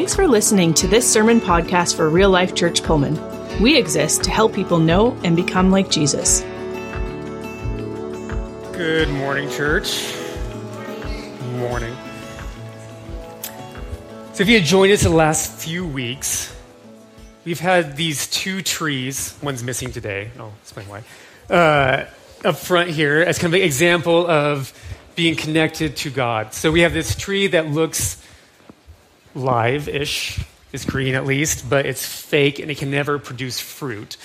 Thanks for listening to this sermon podcast for Real Life Church Pullman. We exist to help people know and become like Jesus. Good morning, church. Morning. So, if you had joined us the last few weeks, we've had these two trees. One's missing today. I'll explain why. Uh, up front here as kind of an example of being connected to God. So, we have this tree that looks live ish. It's green at least, but it's fake and it can never produce fruit.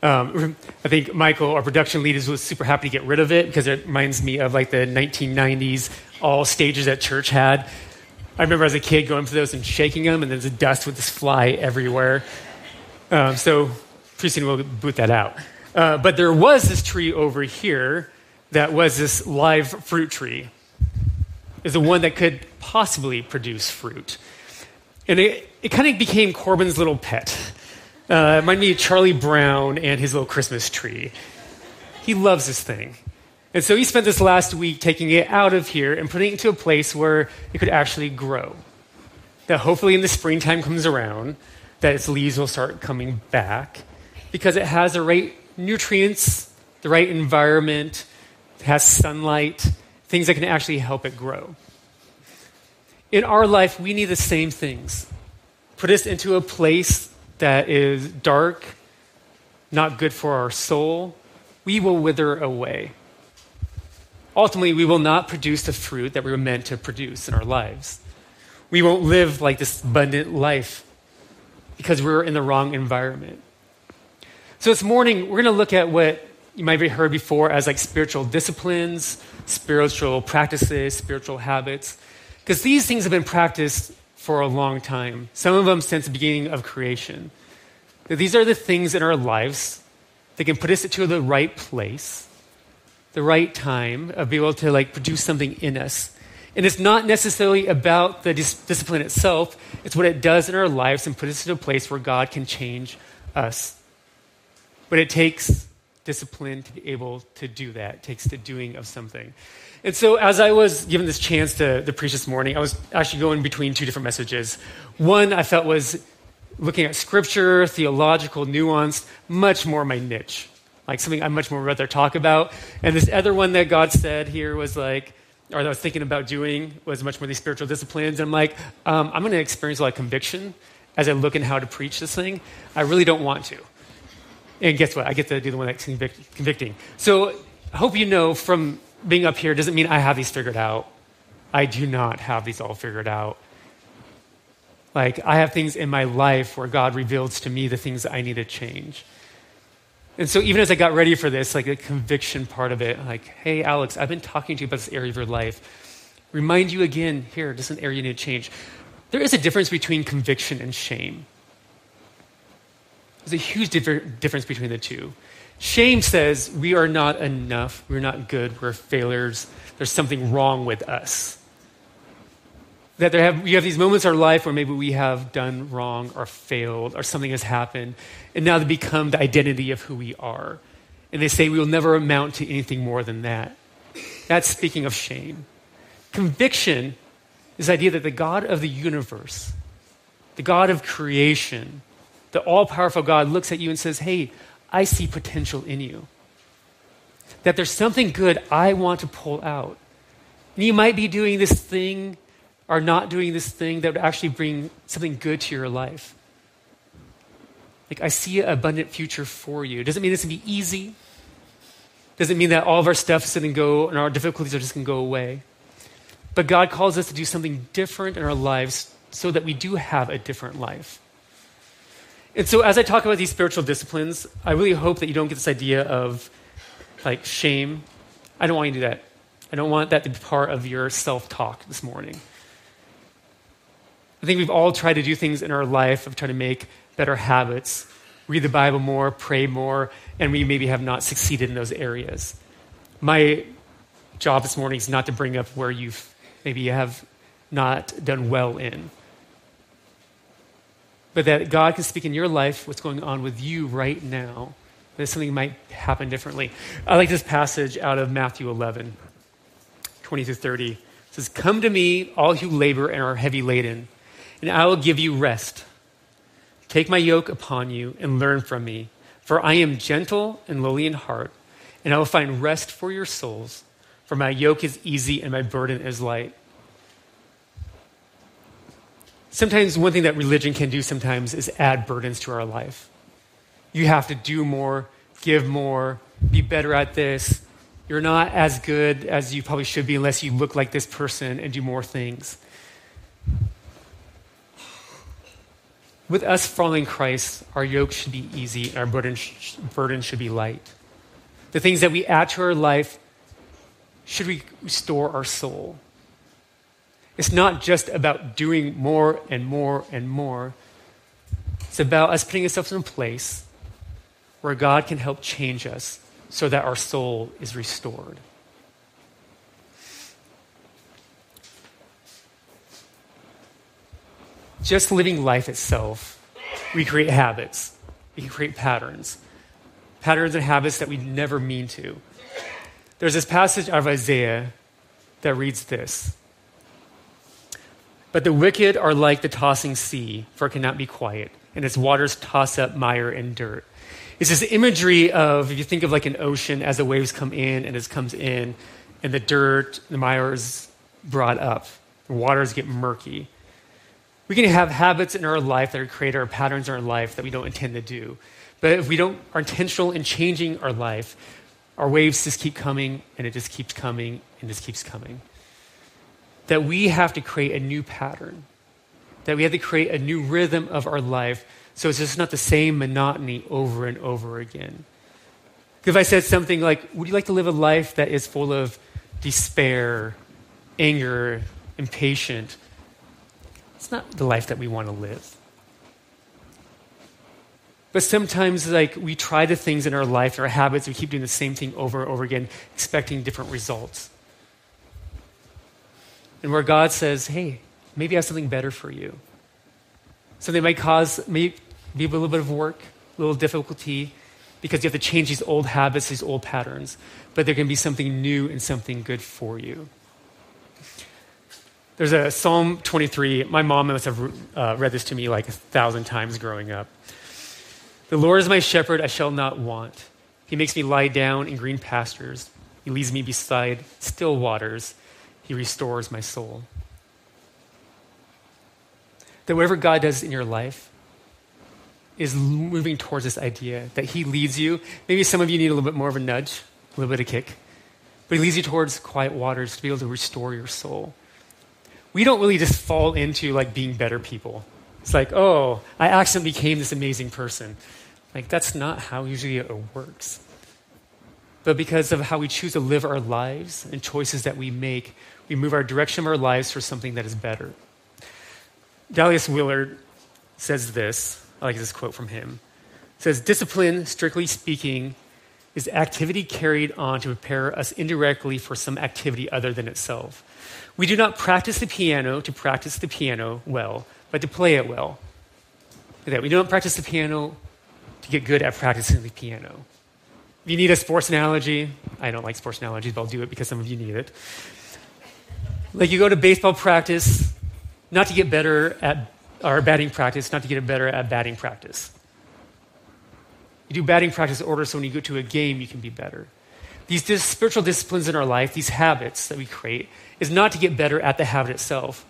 Um, I think Michael, our production lead, was super happy to get rid of it because it reminds me of like the 1990s all stages that church had. I remember as a kid going for those and shaking them, and there's a dust with this fly everywhere. Um, so pretty soon we'll boot that out. Uh, but there was this tree over here that was this live fruit tree. Is the one that could possibly produce fruit. And it, it kind of became Corbin's little pet. Uh, it reminded me of Charlie Brown and his little Christmas tree. He loves this thing. And so he spent this last week taking it out of here and putting it into a place where it could actually grow. That hopefully in the springtime comes around, that its leaves will start coming back because it has the right nutrients, the right environment, it has sunlight, things that can actually help it grow. In our life, we need the same things. Put us into a place that is dark, not good for our soul, we will wither away. Ultimately, we will not produce the fruit that we were meant to produce in our lives. We won't live like this abundant life because we're in the wrong environment. So this morning, we're going to look at what you might have heard before as like spiritual disciplines, spiritual practices, spiritual habits. Because these things have been practiced for a long time, some of them since the beginning of creation. These are the things in our lives that can put us into the right place, the right time of being able to like produce something in us. And it's not necessarily about the dis- discipline itself, it's what it does in our lives and puts us into a place where God can change us. But it takes discipline to be able to do that. It takes the doing of something. And so, as I was given this chance to, to preach this morning, I was actually going between two different messages. One I felt was looking at scripture, theological nuance, much more my niche, like something I much more rather talk about. And this other one that God said here was like, or that I was thinking about doing was much more these spiritual disciplines. And I'm like, um, I'm going to experience a lot of conviction as I look in how to preach this thing. I really don't want to. And guess what? I get to do the one that's convict- convicting. So I hope you know from being up here doesn't mean I have these figured out. I do not have these all figured out. Like, I have things in my life where God reveals to me the things that I need to change. And so, even as I got ready for this, like the conviction part of it, like, hey, Alex, I've been talking to you about this area of your life. Remind you again, here, this is an area you need to change. There is a difference between conviction and shame. There's a huge difference between the two. Shame says we are not enough, we're not good, we're failures, there's something wrong with us. That there have, you have these moments in our life where maybe we have done wrong or failed or something has happened, and now they become the identity of who we are. And they say we will never amount to anything more than that. That's speaking of shame. Conviction is the idea that the God of the universe, the God of creation, the all powerful God looks at you and says, Hey, I see potential in you. That there's something good I want to pull out. And you might be doing this thing or not doing this thing that would actually bring something good to your life. Like, I see an abundant future for you. Doesn't mean it's going to be easy. Doesn't mean that all of our stuff is going to go and our difficulties are just going to go away. But God calls us to do something different in our lives so that we do have a different life. And so, as I talk about these spiritual disciplines, I really hope that you don't get this idea of like shame. I don't want you to do that. I don't want that to be part of your self talk this morning. I think we've all tried to do things in our life of trying to make better habits, read the Bible more, pray more, and we maybe have not succeeded in those areas. My job this morning is not to bring up where you've maybe you have not done well in but that God can speak in your life what's going on with you right now. That something might happen differently. I like this passage out of Matthew 11, 20 through 30. It says, Come to me, all who labor and are heavy laden, and I will give you rest. Take my yoke upon you and learn from me, for I am gentle and lowly in heart, and I will find rest for your souls. For my yoke is easy and my burden is light. Sometimes, one thing that religion can do sometimes is add burdens to our life. You have to do more, give more, be better at this. You're not as good as you probably should be unless you look like this person and do more things. With us following Christ, our yoke should be easy and our burden, burden should be light. The things that we add to our life should restore our soul. It's not just about doing more and more and more. It's about us putting ourselves in a place where God can help change us so that our soul is restored. Just living life itself, we create habits, we can create patterns. Patterns and habits that we never mean to. There's this passage out of Isaiah that reads this But the wicked are like the tossing sea, for it cannot be quiet, and its waters toss up mire and dirt. It's this imagery of, if you think of like an ocean as the waves come in and it comes in, and the dirt, the mire is brought up, the waters get murky. We can have habits in our life that are create our patterns in our life that we don't intend to do. But if we don't are intentional in changing our life, our waves just keep coming and it just keeps coming and just keeps coming. That we have to create a new pattern. That we have to create a new rhythm of our life so it's just not the same monotony over and over again. If I said something like, Would you like to live a life that is full of despair, anger, impatient? It's not the life that we want to live. But sometimes, like, we try the things in our life, our habits, we keep doing the same thing over and over again, expecting different results. And where God says, hey, maybe I have something better for you. Something might cause, maybe, be a little bit of work, a little difficulty, because you have to change these old habits, these old patterns. But there can be something new and something good for you. There's a Psalm 23. My mom must have uh, read this to me like a thousand times growing up. The Lord is my shepherd, I shall not want. He makes me lie down in green pastures. He leads me beside still waters. He restores my soul. That whatever God does in your life, is moving towards this idea that he leads you. Maybe some of you need a little bit more of a nudge, a little bit of a kick, but he leads you towards quiet waters to be able to restore your soul. We don't really just fall into like being better people. It's like, oh, I accidentally became this amazing person. Like, that's not how usually it works. But because of how we choose to live our lives and choices that we make, we move our direction of our lives for something that is better. Dallas Willard says this I like this quote from him. It says, Discipline, strictly speaking, is activity carried on to prepare us indirectly for some activity other than itself. We do not practice the piano to practice the piano well, but to play it well. That we don't practice the piano to get good at practicing the piano. If you need a sports analogy, I don't like sports analogies, but I'll do it because some of you need it. Like you go to baseball practice, not to get better at our batting practice, not to get better at batting practice. You do batting practice in order so when you go to a game, you can be better. These dis- spiritual disciplines in our life, these habits that we create, is not to get better at the habit itself.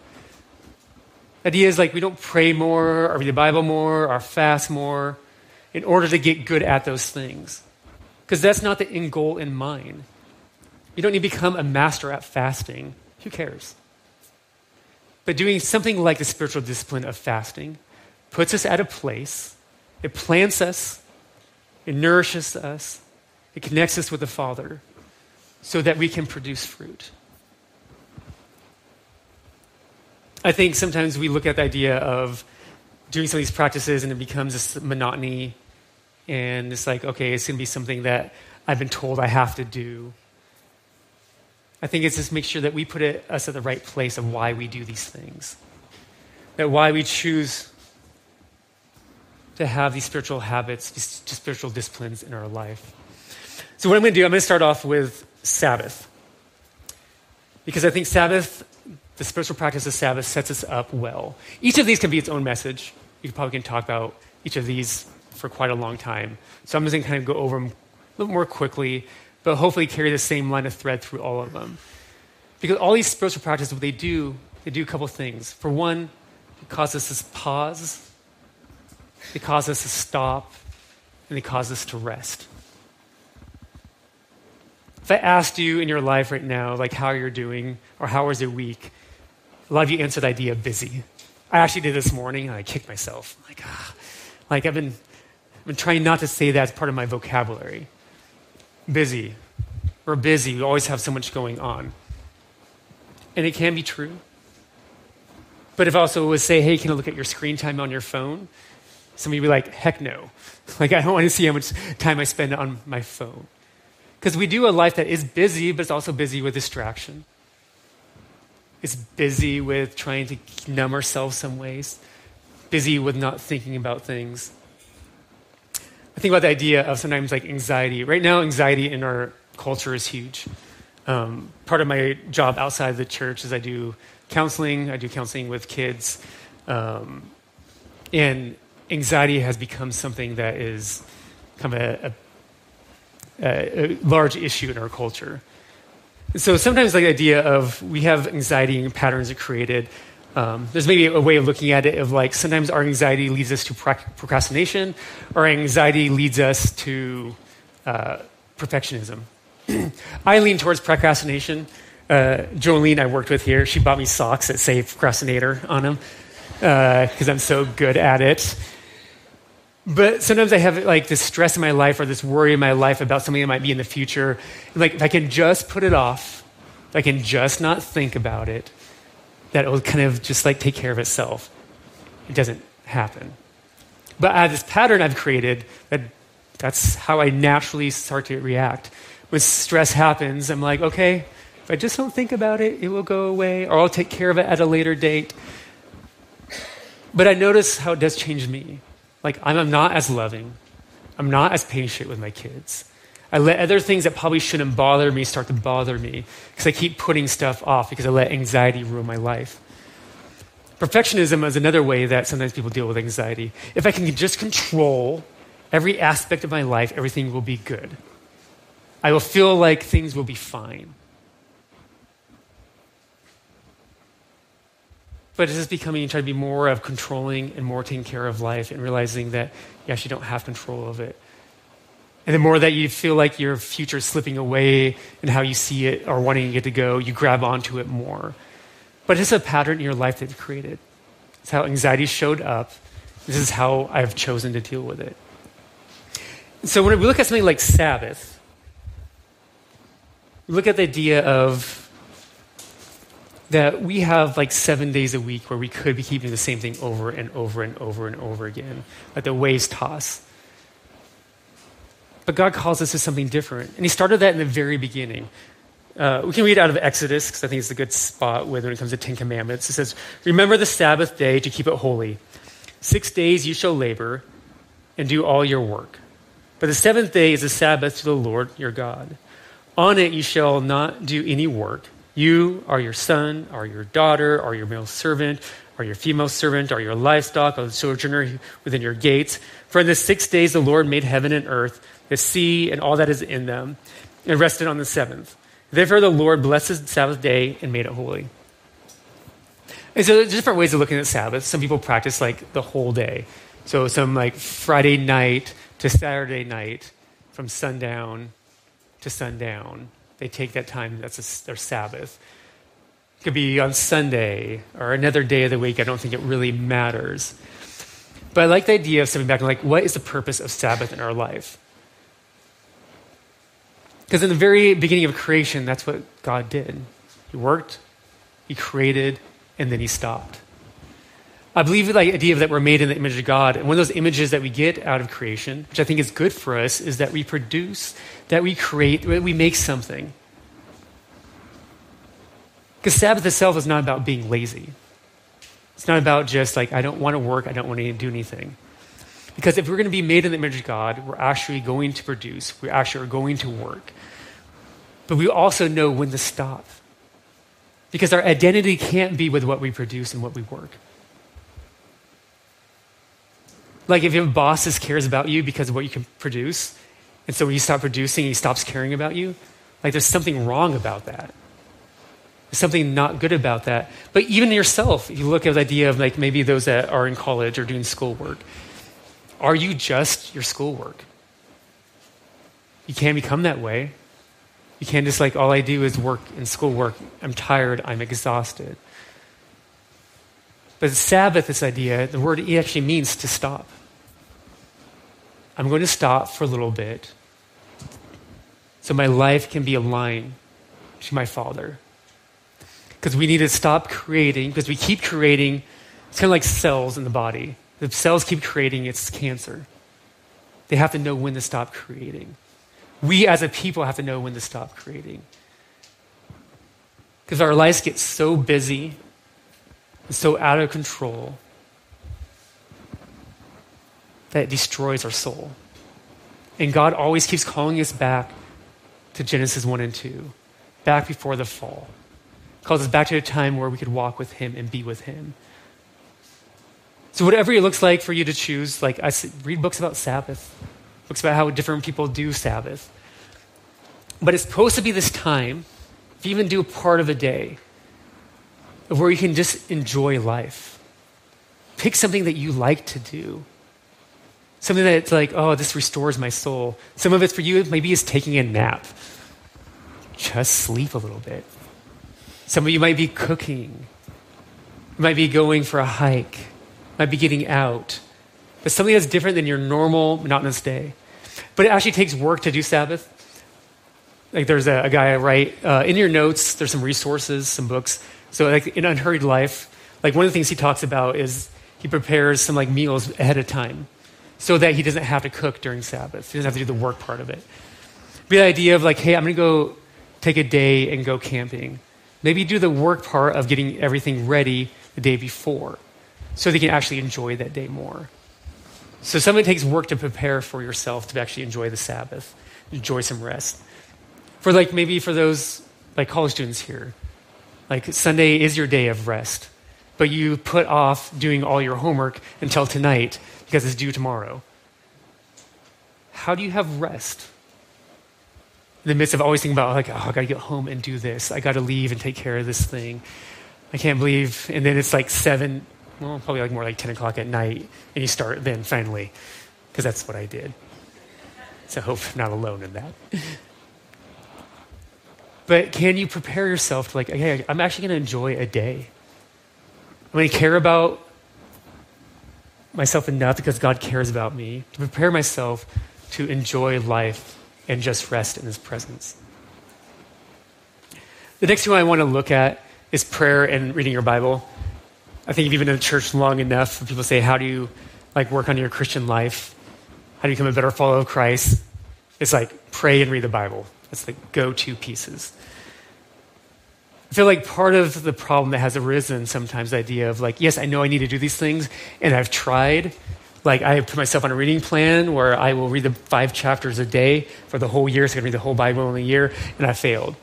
The idea is like we don't pray more, or read the Bible more, or fast more, in order to get good at those things. Because that's not the end goal in mind. You don't need to become a master at fasting. Who cares? But doing something like the spiritual discipline of fasting puts us at a place, it plants us, it nourishes us, it connects us with the Father so that we can produce fruit. I think sometimes we look at the idea of doing some of these practices and it becomes this monotony and it's like, okay, it's going to be something that I've been told I have to do. I think it's just make sure that we put it, us at the right place of why we do these things. That why we choose to have these spiritual habits, these spiritual disciplines in our life. So, what I'm going to do, I'm going to start off with Sabbath. Because I think Sabbath, the spiritual practice of Sabbath sets us up well. Each of these can be its own message. You probably can talk about each of these for quite a long time. So I'm just going to kind of go over them a little more quickly, but hopefully carry the same line of thread through all of them. Because all these spiritual practices, what they do, they do a couple things. For one, it causes us to pause, it causes us to stop, and it causes us to rest. If I asked you in your life right now, like how you're doing or how was your week, a lot of you answered the idea of busy. I actually did this morning, and I kicked myself. Like, ah, like I've been, I've been trying not to say that as part of my vocabulary. Busy. We're busy. We always have so much going on. And it can be true. But if also was say, hey, can I look at your screen time on your phone? Some of you be like, heck no. Like, I don't want to see how much time I spend on my phone. Because we do a life that is busy, but it's also busy with distraction. It's busy with trying to numb ourselves some ways, busy with not thinking about things. I think about the idea of sometimes like anxiety. Right now, anxiety in our culture is huge. Um, part of my job outside the church is I do counseling. I do counseling with kids. Um, and anxiety has become something that is kind of a, a, a large issue in our culture. so sometimes like the idea of we have anxiety and patterns are created. Um, there's maybe a way of looking at it of like sometimes our anxiety leads us to procrastination, or anxiety leads us to uh, perfectionism. I lean towards procrastination. Uh, Jolene, I worked with here, she bought me socks that say procrastinator on them because uh, I'm so good at it. But sometimes I have like this stress in my life or this worry in my life about something that might be in the future. Like if I can just put it off, if I can just not think about it, that it will kind of just like take care of itself. It doesn't happen. But I have this pattern I've created that that's how I naturally start to react when stress happens, I'm like, okay, if I just don't think about it, it will go away, or I'll take care of it at a later date. But I notice how it does change me. Like, I'm not as loving, I'm not as patient with my kids. I let other things that probably shouldn't bother me start to bother me because I keep putting stuff off because I let anxiety ruin my life. Perfectionism is another way that sometimes people deal with anxiety. If I can just control every aspect of my life, everything will be good. I will feel like things will be fine. But it's just becoming, trying to be more of controlling and more taking care of life and realizing that you actually don't have control of it. And the more that you feel like your future is slipping away and how you see it or wanting it to go, you grab onto it more. But it's a pattern in your life that you created. It's how anxiety showed up. This is how I've chosen to deal with it. So when we look at something like Sabbath, look at the idea of that we have like seven days a week where we could be keeping the same thing over and over and over and over again, like the waves toss. But God calls us to something different. And He started that in the very beginning. Uh, we can read out of Exodus because I think it's a good spot when it comes to Ten Commandments. It says, Remember the Sabbath day to keep it holy. Six days you shall labor and do all your work. But the seventh day is a Sabbath to the Lord your God. On it you shall not do any work. You or your son or your daughter or your male servant or your female servant or your livestock or the sojourner within your gates. For in the six days the Lord made heaven and earth, the sea and all that is in them, and rested on the seventh. Therefore the Lord blessed the Sabbath day and made it holy. And so there's different ways of looking at Sabbath. Some people practice like the whole day. So some like Friday night to Saturday night from sundown to sundown. They take that time, that's a, their Sabbath. It could be on Sunday or another day of the week. I don't think it really matters. But I like the idea of stepping back and like, what is the purpose of Sabbath in our life? Because in the very beginning of creation, that's what God did. He worked, He created, and then He stopped. I believe the idea that we're made in the image of God, and one of those images that we get out of creation, which I think is good for us, is that we produce, that we create, that we make something. Because Sabbath itself is not about being lazy. It's not about just like, I don't want to work, I don't want to do anything. Because if we're going to be made in the image of God, we're actually going to produce, we actually are going to work. But we also know when to stop. Because our identity can't be with what we produce and what we work. Like if your boss just cares about you because of what you can produce, and so when you stop producing, he stops caring about you, like there's something wrong about that. There's something not good about that. But even yourself, if you look at the idea of like maybe those that are in college or doing schoolwork, are you just your schoolwork? You can't become that way. You can't just like, all I do is work and schoolwork. I'm tired. I'm exhausted. But Sabbath, this idea, the word it actually means to stop. I'm going to stop for a little bit so my life can be aligned to my Father. Because we need to stop creating, because we keep creating, it's kind of like cells in the body. The cells keep creating, it's cancer. They have to know when to stop creating. We as a people have to know when to stop creating. Because our lives get so busy, and so out of control, that it destroys our soul. And God always keeps calling us back to Genesis 1 and 2, back before the fall. Calls us back to a time where we could walk with Him and be with Him. So, whatever it looks like for you to choose, like I read books about Sabbath, books about how different people do Sabbath. But it's supposed to be this time, if you even do a part of a day, of where you can just enjoy life. Pick something that you like to do. Something that's like, oh, this restores my soul. Some of it for you, maybe is taking a nap. Just sleep a little bit. Some of you might be cooking. You might be going for a hike. Might be getting out. But something that's different than your normal, monotonous day. But it actually takes work to do Sabbath. Like there's a, a guy I write uh, in your notes. There's some resources, some books. So like in Unhurried Life, like one of the things he talks about is he prepares some like meals ahead of time so that he doesn't have to cook during Sabbath. He doesn't have to do the work part of it. Be the idea of like, hey, I'm to go take a day and go camping. Maybe do the work part of getting everything ready the day before so they can actually enjoy that day more. So some of it takes work to prepare for yourself to actually enjoy the Sabbath, enjoy some rest. For like maybe for those like college students here, like Sunday is your day of rest, but you put off doing all your homework until tonight because it's due tomorrow. How do you have rest? In the midst of always thinking about, like, oh, I got to get home and do this. I got to leave and take care of this thing. I can't believe. And then it's like seven, well, probably like more like 10 o'clock at night, and you start then finally, because that's what I did. So I hope I'm not alone in that. But can you prepare yourself to, like, okay, I'm actually going to enjoy a day? I'm going to care about myself enough because God cares about me to prepare myself to enjoy life and just rest in His presence. The next thing I want to look at is prayer and reading your Bible. I think if you've been in the church long enough, people say, "How do you like work on your Christian life? How do you become a better follower of Christ?" It's like pray and read the Bible. That's the go-to pieces. I feel like part of the problem that has arisen sometimes, the idea of like, yes, I know I need to do these things, and I've tried. Like, I put myself on a reading plan where I will read the five chapters a day for the whole year, so I can read the whole Bible in a year, and I failed.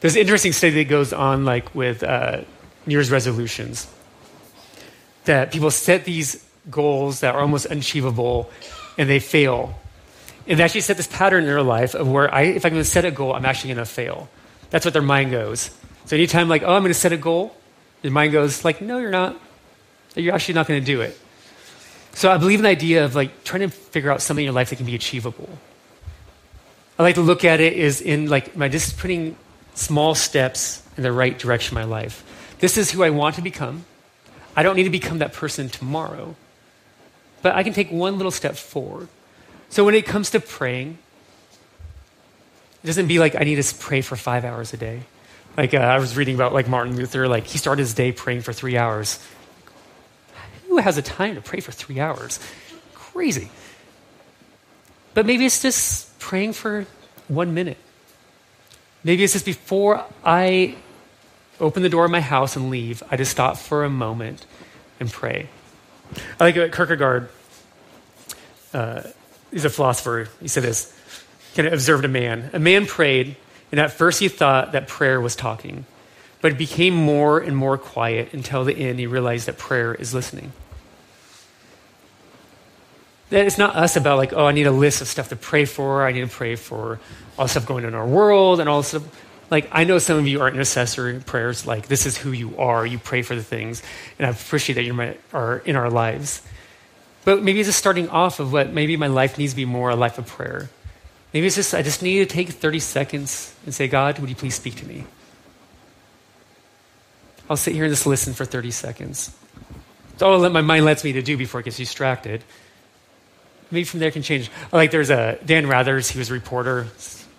There's an interesting study that goes on, like with uh, New Year's resolutions, that people set these goals that are almost unachievable, and they fail. And they actually set this pattern in their life of where I, if I'm going to set a goal, I'm actually going to fail. That's what their mind goes. So anytime like, oh, I'm going to set a goal, your mind goes like, no, you're not. You're actually not going to do it. So I believe in the idea of like trying to figure out something in your life that can be achievable. I like to look at it is in like my just putting small steps in the right direction of my life. This is who I want to become. I don't need to become that person tomorrow, but I can take one little step forward. So when it comes to praying, it doesn't be like I need to pray for five hours a day. Like uh, I was reading about like Martin Luther, like he started his day praying for three hours. Who has a time to pray for three hours? Crazy. But maybe it's just praying for one minute. Maybe it's just before I open the door of my house and leave, I just stop for a moment and pray. I like it. Kierkegaard, uh, he's a philosopher. He said this kind of observed a man. A man prayed, and at first he thought that prayer was talking. but it became more and more quiet until the end he realized that prayer is listening. That it's not us about like, oh, I need a list of stuff to pray for. I need to pray for all the stuff going on in our world and all stuff. Like, I know some of you are intercessory prayers. Like, this is who you are. You pray for the things, and I appreciate that you are in our lives. But maybe it's just starting off of what maybe my life needs to be more a life of prayer. Maybe it's just I just need to take 30 seconds and say, God, would you please speak to me? I'll sit here and just listen for 30 seconds. It's all that my mind lets me to do before it gets distracted. Maybe from there can change. Like there's a Dan Rathers, he was a reporter.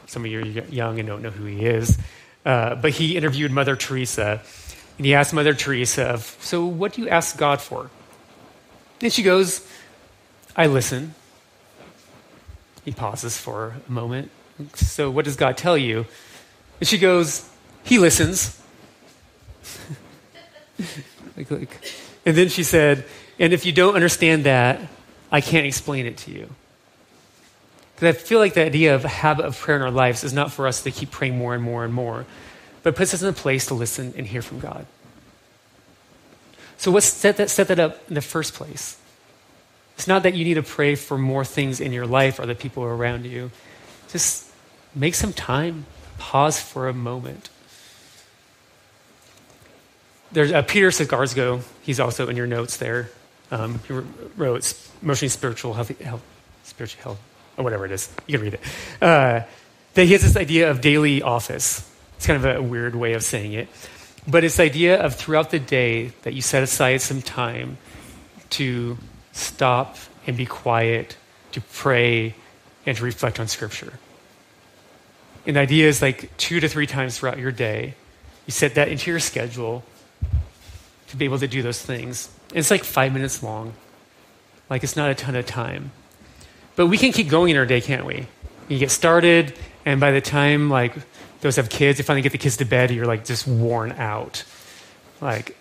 Some of you are young and don't know who he is. Uh, but he interviewed Mother Teresa, and he asked Mother Teresa, So what do you ask God for? And she goes, I listen. He pauses for a moment. So what does God tell you? And she goes, He listens. like, like, and then she said, And if you don't understand that, I can't explain it to you. Because I feel like the idea of a habit of prayer in our lives is not for us to keep praying more and more and more, but puts us in a place to listen and hear from God. So, what set that, set that up in the first place? It's not that you need to pray for more things in your life or the people around you. Just make some time, pause for a moment. There's uh, Peter Scazzero, he's also in your notes there. Um, he wrote Emotionally Spiritual Health, health, Spiritual Health, or whatever it is. You can read it. Uh, that he has this idea of daily office. It's kind of a weird way of saying it. But it's the idea of throughout the day that you set aside some time to stop and be quiet, to pray, and to reflect on Scripture. And the idea is like two to three times throughout your day, you set that into your schedule to be able to do those things. And it's like five minutes long. Like it's not a ton of time. But we can keep going in our day, can't we? You get started, and by the time like those have kids, you finally get the kids to bed, you're like just worn out. Like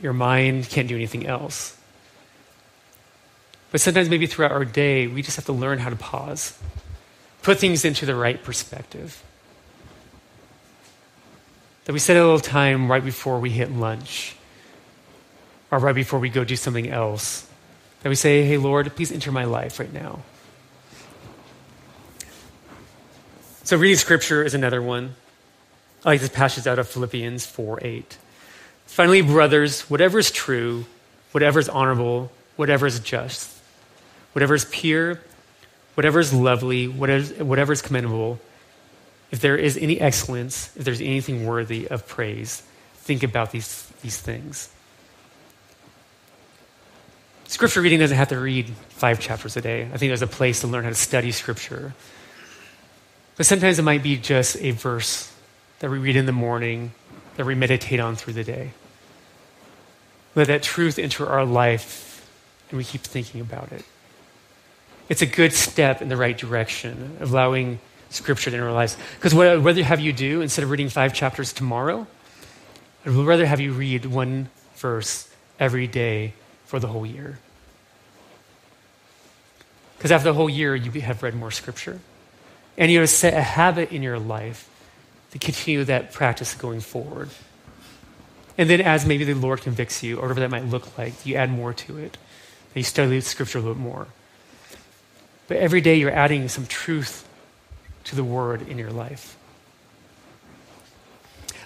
your mind can't do anything else. But sometimes, maybe throughout our day, we just have to learn how to pause, put things into the right perspective. That we set a little time right before we hit lunch, or right before we go do something else. That we say, hey, Lord, please enter my life right now. So, reading scripture is another one. I like this passage out of Philippians 4 8. Finally, brothers, whatever is true, whatever is honorable, whatever is just, whatever is pure, whatever is lovely, whatever, whatever is commendable, if there is any excellence, if there's anything worthy of praise, think about these, these things. Scripture reading doesn't have to read five chapters a day. I think there's a place to learn how to study Scripture. But sometimes it might be just a verse that we read in the morning, that we meditate on through the day. Let that truth enter our life and we keep thinking about it it's a good step in the right direction, allowing Scripture to enter our lives. Because what I'd rather have you do, instead of reading five chapters tomorrow, I'd rather have you read one verse every day for the whole year. Because after the whole year, you have read more Scripture. And you have set a habit in your life to continue that practice going forward. And then, as maybe the Lord convicts you, or whatever that might look like, you add more to it. You study Scripture a little bit more. But every day you're adding some truth to the word in your life.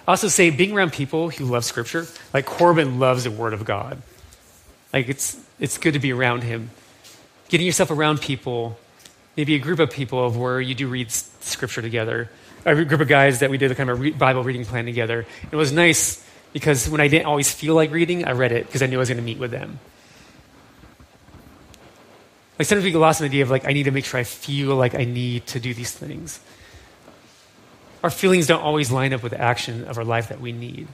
I also say being around people who love scripture, like Corbin loves the word of God. Like it's it's good to be around him. Getting yourself around people, maybe a group of people of where you do read scripture together. A group of guys that we did a kind of a Bible reading plan together. It was nice because when I didn't always feel like reading, I read it because I knew I was going to meet with them. Like sometimes we get lost in the idea of like, I need to make sure I feel like I need to do these things. Our feelings don't always line up with the action of our life that we need.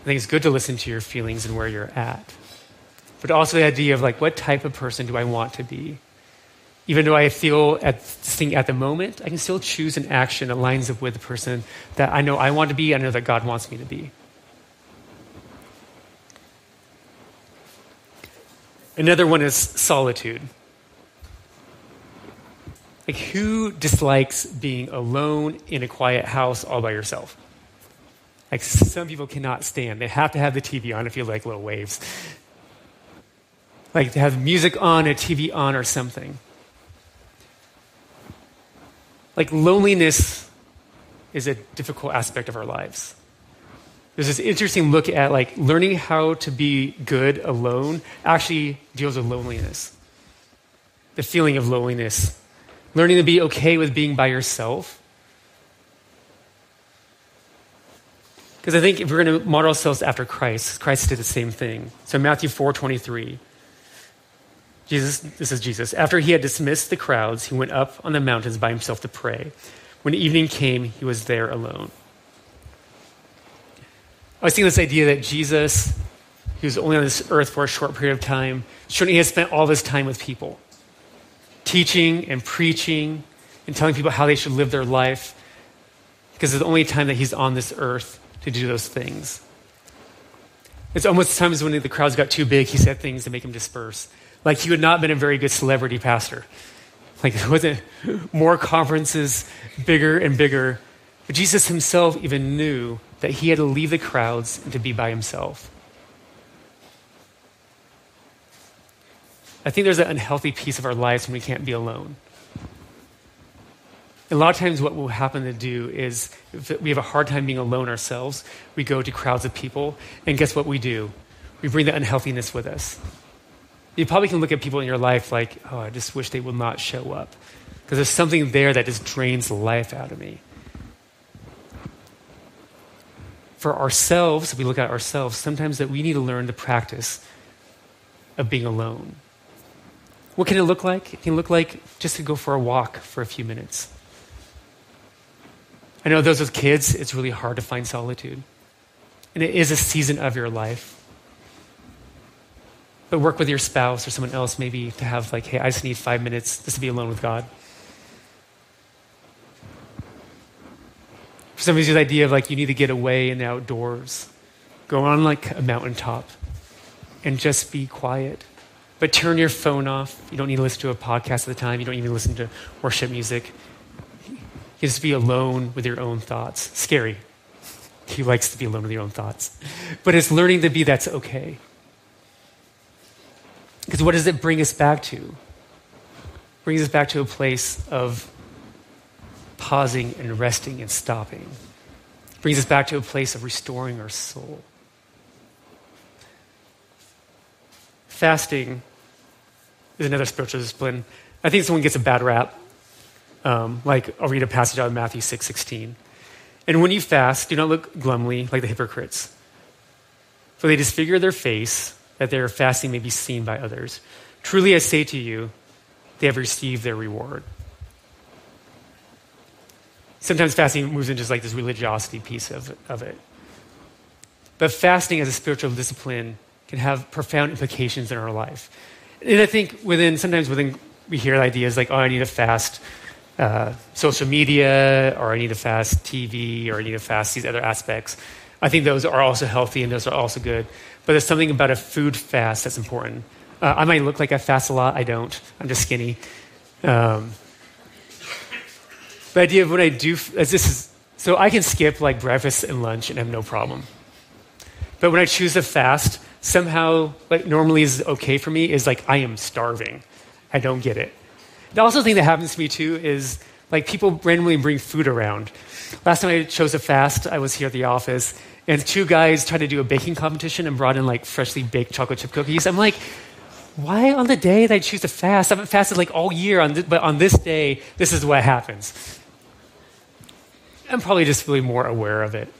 I think it's good to listen to your feelings and where you're at. But also the idea of like, what type of person do I want to be? Even though I feel at thing at the moment, I can still choose an action that lines up with the person that I know I want to be, I know that God wants me to be. Another one is solitude. Like, who dislikes being alone in a quiet house all by yourself? Like some people cannot stand. They have to have the TV on. It feels like little waves. Like to have music on, a TV on, or something. Like loneliness is a difficult aspect of our lives. There's this interesting look at like learning how to be good alone actually deals with loneliness. The feeling of loneliness. Learning to be okay with being by yourself. Because I think if we're going to model ourselves after Christ, Christ did the same thing. So Matthew 4 23. Jesus, this is Jesus. After he had dismissed the crowds, he went up on the mountains by himself to pray. When evening came, he was there alone. I was thinking this idea that Jesus, he was only on this earth for a short period of time, shouldn't he have spent all this time with people, teaching and preaching and telling people how they should live their life? Because it's the only time that he's on this earth to do those things. It's almost times when the crowds got too big, he said things to make them disperse. Like he would not have been a very good celebrity pastor. Like it wasn't more conferences, bigger and bigger. But Jesus himself even knew that he had to leave the crowds and to be by himself. I think there's an unhealthy piece of our lives when we can't be alone. A lot of times, what will happen to do is if we have a hard time being alone ourselves, we go to crowds of people, and guess what we do? We bring the unhealthiness with us. You probably can look at people in your life like, oh, I just wish they would not show up. Because there's something there that just drains life out of me. For ourselves, if we look at ourselves, sometimes that we need to learn the practice of being alone. What can it look like? It can look like just to go for a walk for a few minutes. I know those with kids, it's really hard to find solitude. And it is a season of your life. But work with your spouse or someone else maybe to have like hey i just need five minutes just to be alone with god. For some of you the idea of like you need to get away in the outdoors. Go on like a mountaintop and just be quiet. But turn your phone off. You don't need to listen to a podcast at the time. You don't even listen to worship music you just be alone with your own thoughts scary he likes to be alone with your own thoughts but it's learning to be that's okay because what does it bring us back to? It brings us back to a place of pausing and resting and stopping. It brings us back to a place of restoring our soul. Fasting is another spiritual discipline. I think someone gets a bad rap. Um, like I'll read a passage out of Matthew six sixteen, and when you fast, do not look glumly like the hypocrites, for they disfigure their face that their fasting may be seen by others. Truly I say to you, they have received their reward. Sometimes fasting moves into just like this religiosity piece of, of it. But fasting as a spiritual discipline can have profound implications in our life. And I think within, sometimes within, we hear ideas like, oh, I need to fast uh, social media, or I need to fast TV, or I need to fast these other aspects. I think those are also healthy and those are also good. But there's something about a food fast that's important. Uh, I might look like I fast a lot. I don't. I'm just skinny. Um, the idea of what I do, as this is, so I can skip like breakfast and lunch and have no problem. But when I choose to fast, somehow, like normally is okay for me, is like I am starving. I don't get it. The also thing that happens to me too is like people randomly bring food around. Last time I chose to fast, I was here at the office, and two guys tried to do a baking competition and brought in like freshly baked chocolate chip cookies. I'm like, why on the day that I choose to fast? I haven't fasted like all year, on th- but on this day, this is what happens. I'm probably just really more aware of it.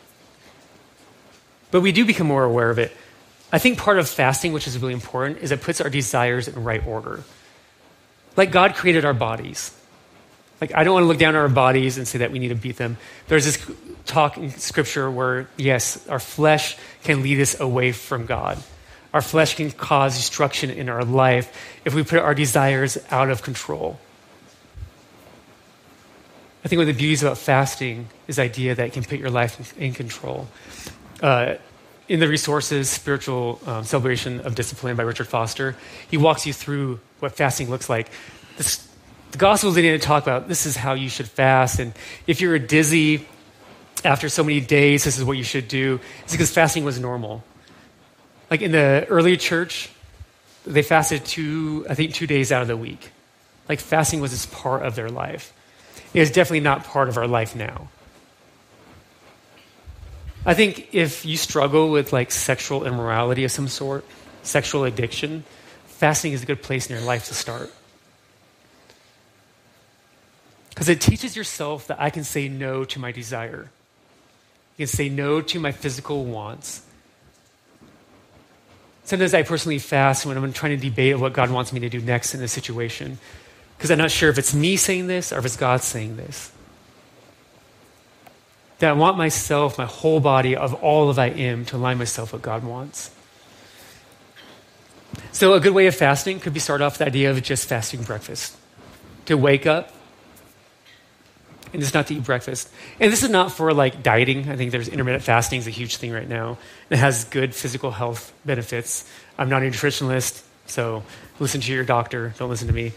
But we do become more aware of it. I think part of fasting, which is really important, is it puts our desires in right order. Like God created our bodies. Like, I don't want to look down on our bodies and say that we need to beat them. There's this talk in Scripture where, yes, our flesh can lead us away from God. Our flesh can cause destruction in our life if we put our desires out of control. I think one of the beauties about fasting is the idea that it can put your life in control. Uh, in the resources, Spiritual um, Celebration of Discipline by Richard Foster, he walks you through what fasting looks like. This the Gospels didn't talk about this is how you should fast. And if you're dizzy, after so many days, this is what you should do, is because fasting was normal. Like in the early church, they fasted two, I think, two days out of the week. Like fasting was just part of their life. It is definitely not part of our life now. I think if you struggle with like sexual immorality of some sort, sexual addiction, fasting is a good place in your life to start. Because it teaches yourself that I can say no to my desire. I can say no to my physical wants. Sometimes I personally fast when I'm trying to debate what God wants me to do next in a situation. Because I'm not sure if it's me saying this or if it's God saying this. That I want myself, my whole body, of all of I am, to align myself with what God wants. So, a good way of fasting could be start off the idea of just fasting breakfast. To wake up, and just not to eat breakfast. And this is not for like dieting. I think there's intermittent fasting is a huge thing right now. It has good physical health benefits. I'm not a nutritionist, so listen to your doctor. Don't listen to me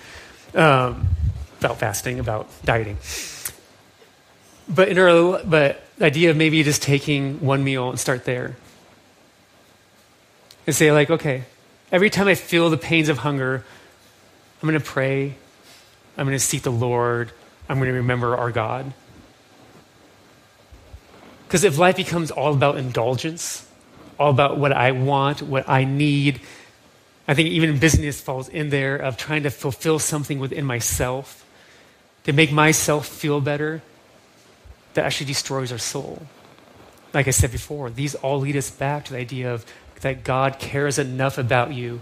um, about fasting, about dieting. But in our, but the idea of maybe just taking one meal and start there, and say like, okay, every time I feel the pains of hunger, I'm going to pray. I'm going to seek the Lord. I'm going to remember our God. Because if life becomes all about indulgence, all about what I want, what I need, I think even business falls in there of trying to fulfill something within myself to make myself feel better that actually destroys our soul. Like I said before, these all lead us back to the idea of that God cares enough about you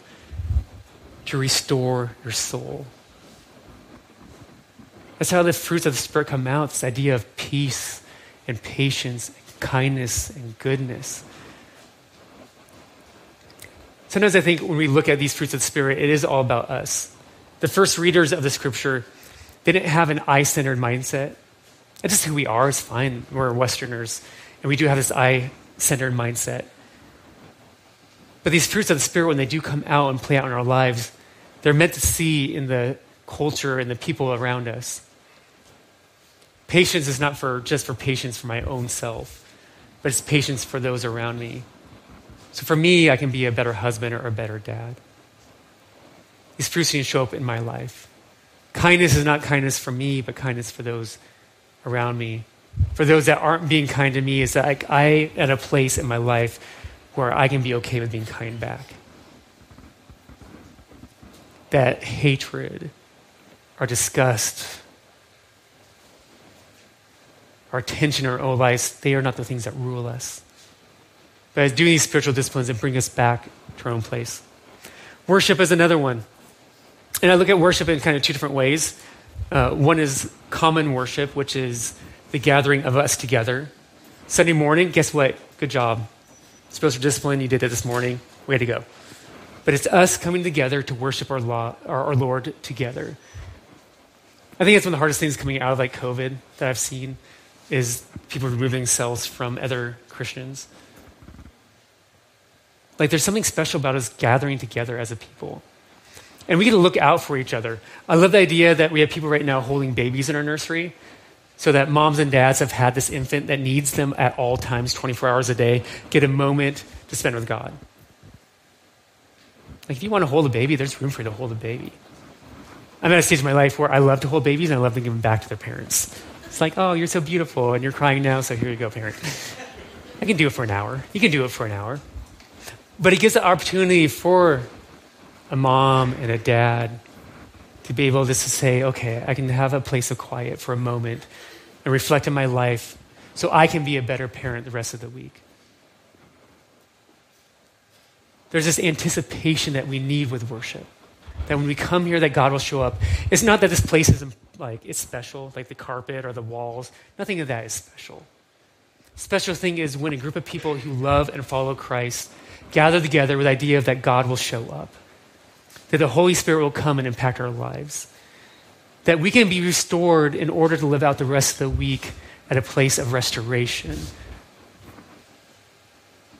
to restore your soul. That's how the fruits of the Spirit come out this idea of peace and patience, and kindness and goodness. Sometimes I think when we look at these fruits of the Spirit, it is all about us. The first readers of the scripture didn't have an I centered mindset. That's just who we are, it's fine. We're Westerners, and we do have this I centered mindset. But these fruits of the Spirit, when they do come out and play out in our lives, they're meant to see in the culture and the people around us. Patience is not for just for patience for my own self, but it's patience for those around me. So for me, I can be a better husband or a better dad. These fruits need to show up in my life. Kindness is not kindness for me, but kindness for those around me. For those that aren't being kind to me, is that I, I at a place in my life where I can be okay with being kind back. That hatred, our disgust, our tension, our own lives, they are not the things that rule us. But as doing these spiritual disciplines that bring us back to our own place. Worship is another one. And I look at worship in kind of two different ways. Uh, one is common worship, which is the gathering of us together. Sunday morning, guess what? Good job. Spiritual discipline, you did it this morning. Way to go. But it's us coming together to worship our, law, our, our Lord together. I think it's one of the hardest things coming out of like COVID that I've seen is people removing themselves from other Christians. Like there's something special about us gathering together as a people. And we get to look out for each other. I love the idea that we have people right now holding babies in our nursery so that moms and dads have had this infant that needs them at all times, 24 hours a day, get a moment to spend with God. Like if you want to hold a baby, there's room for you to hold a baby. I'm at a stage in my life where I love to hold babies and I love to give them back to their parents. It's like, oh, you're so beautiful and you're crying now, so here you go, parent. I can do it for an hour. You can do it for an hour. But it gives the opportunity for a mom and a dad to be able to say, okay, I can have a place of quiet for a moment and reflect on my life so I can be a better parent the rest of the week. There's this anticipation that we need with worship. That when we come here, that God will show up. It's not that this place is like it's special, like the carpet or the walls. Nothing of that is special. Special thing is when a group of people who love and follow Christ gather together with the idea that God will show up, that the Holy Spirit will come and impact our lives, that we can be restored in order to live out the rest of the week at a place of restoration,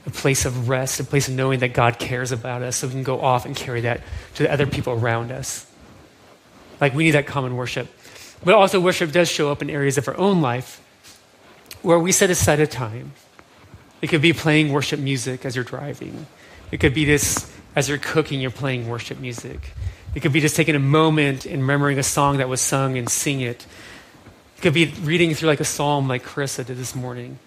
a place of rest, a place of knowing that God cares about us so we can go off and carry that to the other people around us. Like we need that common worship. But also, worship does show up in areas of our own life where we set aside a time. It could be playing worship music as you're driving. It could be this as you're cooking, you're playing worship music. It could be just taking a moment and remembering a song that was sung and sing it. It could be reading through like a psalm like Carissa did this morning.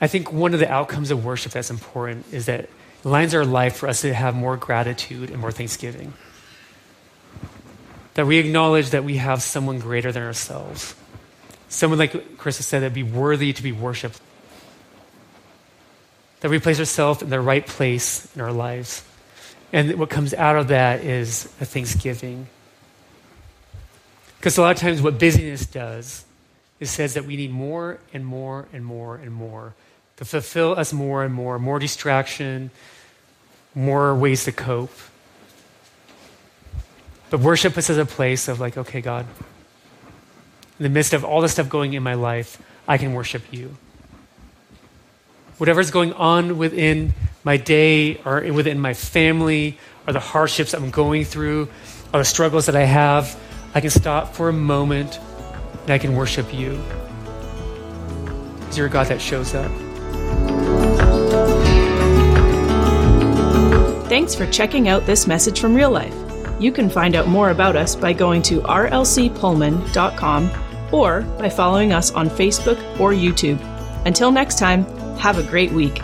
I think one of the outcomes of worship that's important is that it lines our life for us to have more gratitude and more thanksgiving. That we acknowledge that we have someone greater than ourselves. Someone, like Chris Carissa said, that be worthy to be worshiped. That we place ourselves in the right place in our lives. And what comes out of that is a thanksgiving. Because a lot of times, what busyness does is says that we need more and more and more and more to fulfill us more and more, more distraction, more ways to cope. But worship puts us a place of like, okay, God, in the midst of all the stuff going in my life, I can worship you. Whatever's going on within my day or within my family or the hardships I'm going through or the struggles that I have, I can stop for a moment and I can worship you. Is you're a God that shows up. Thanks for checking out this message from real life. You can find out more about us by going to rlcpullman.com or by following us on Facebook or YouTube. Until next time, have a great week.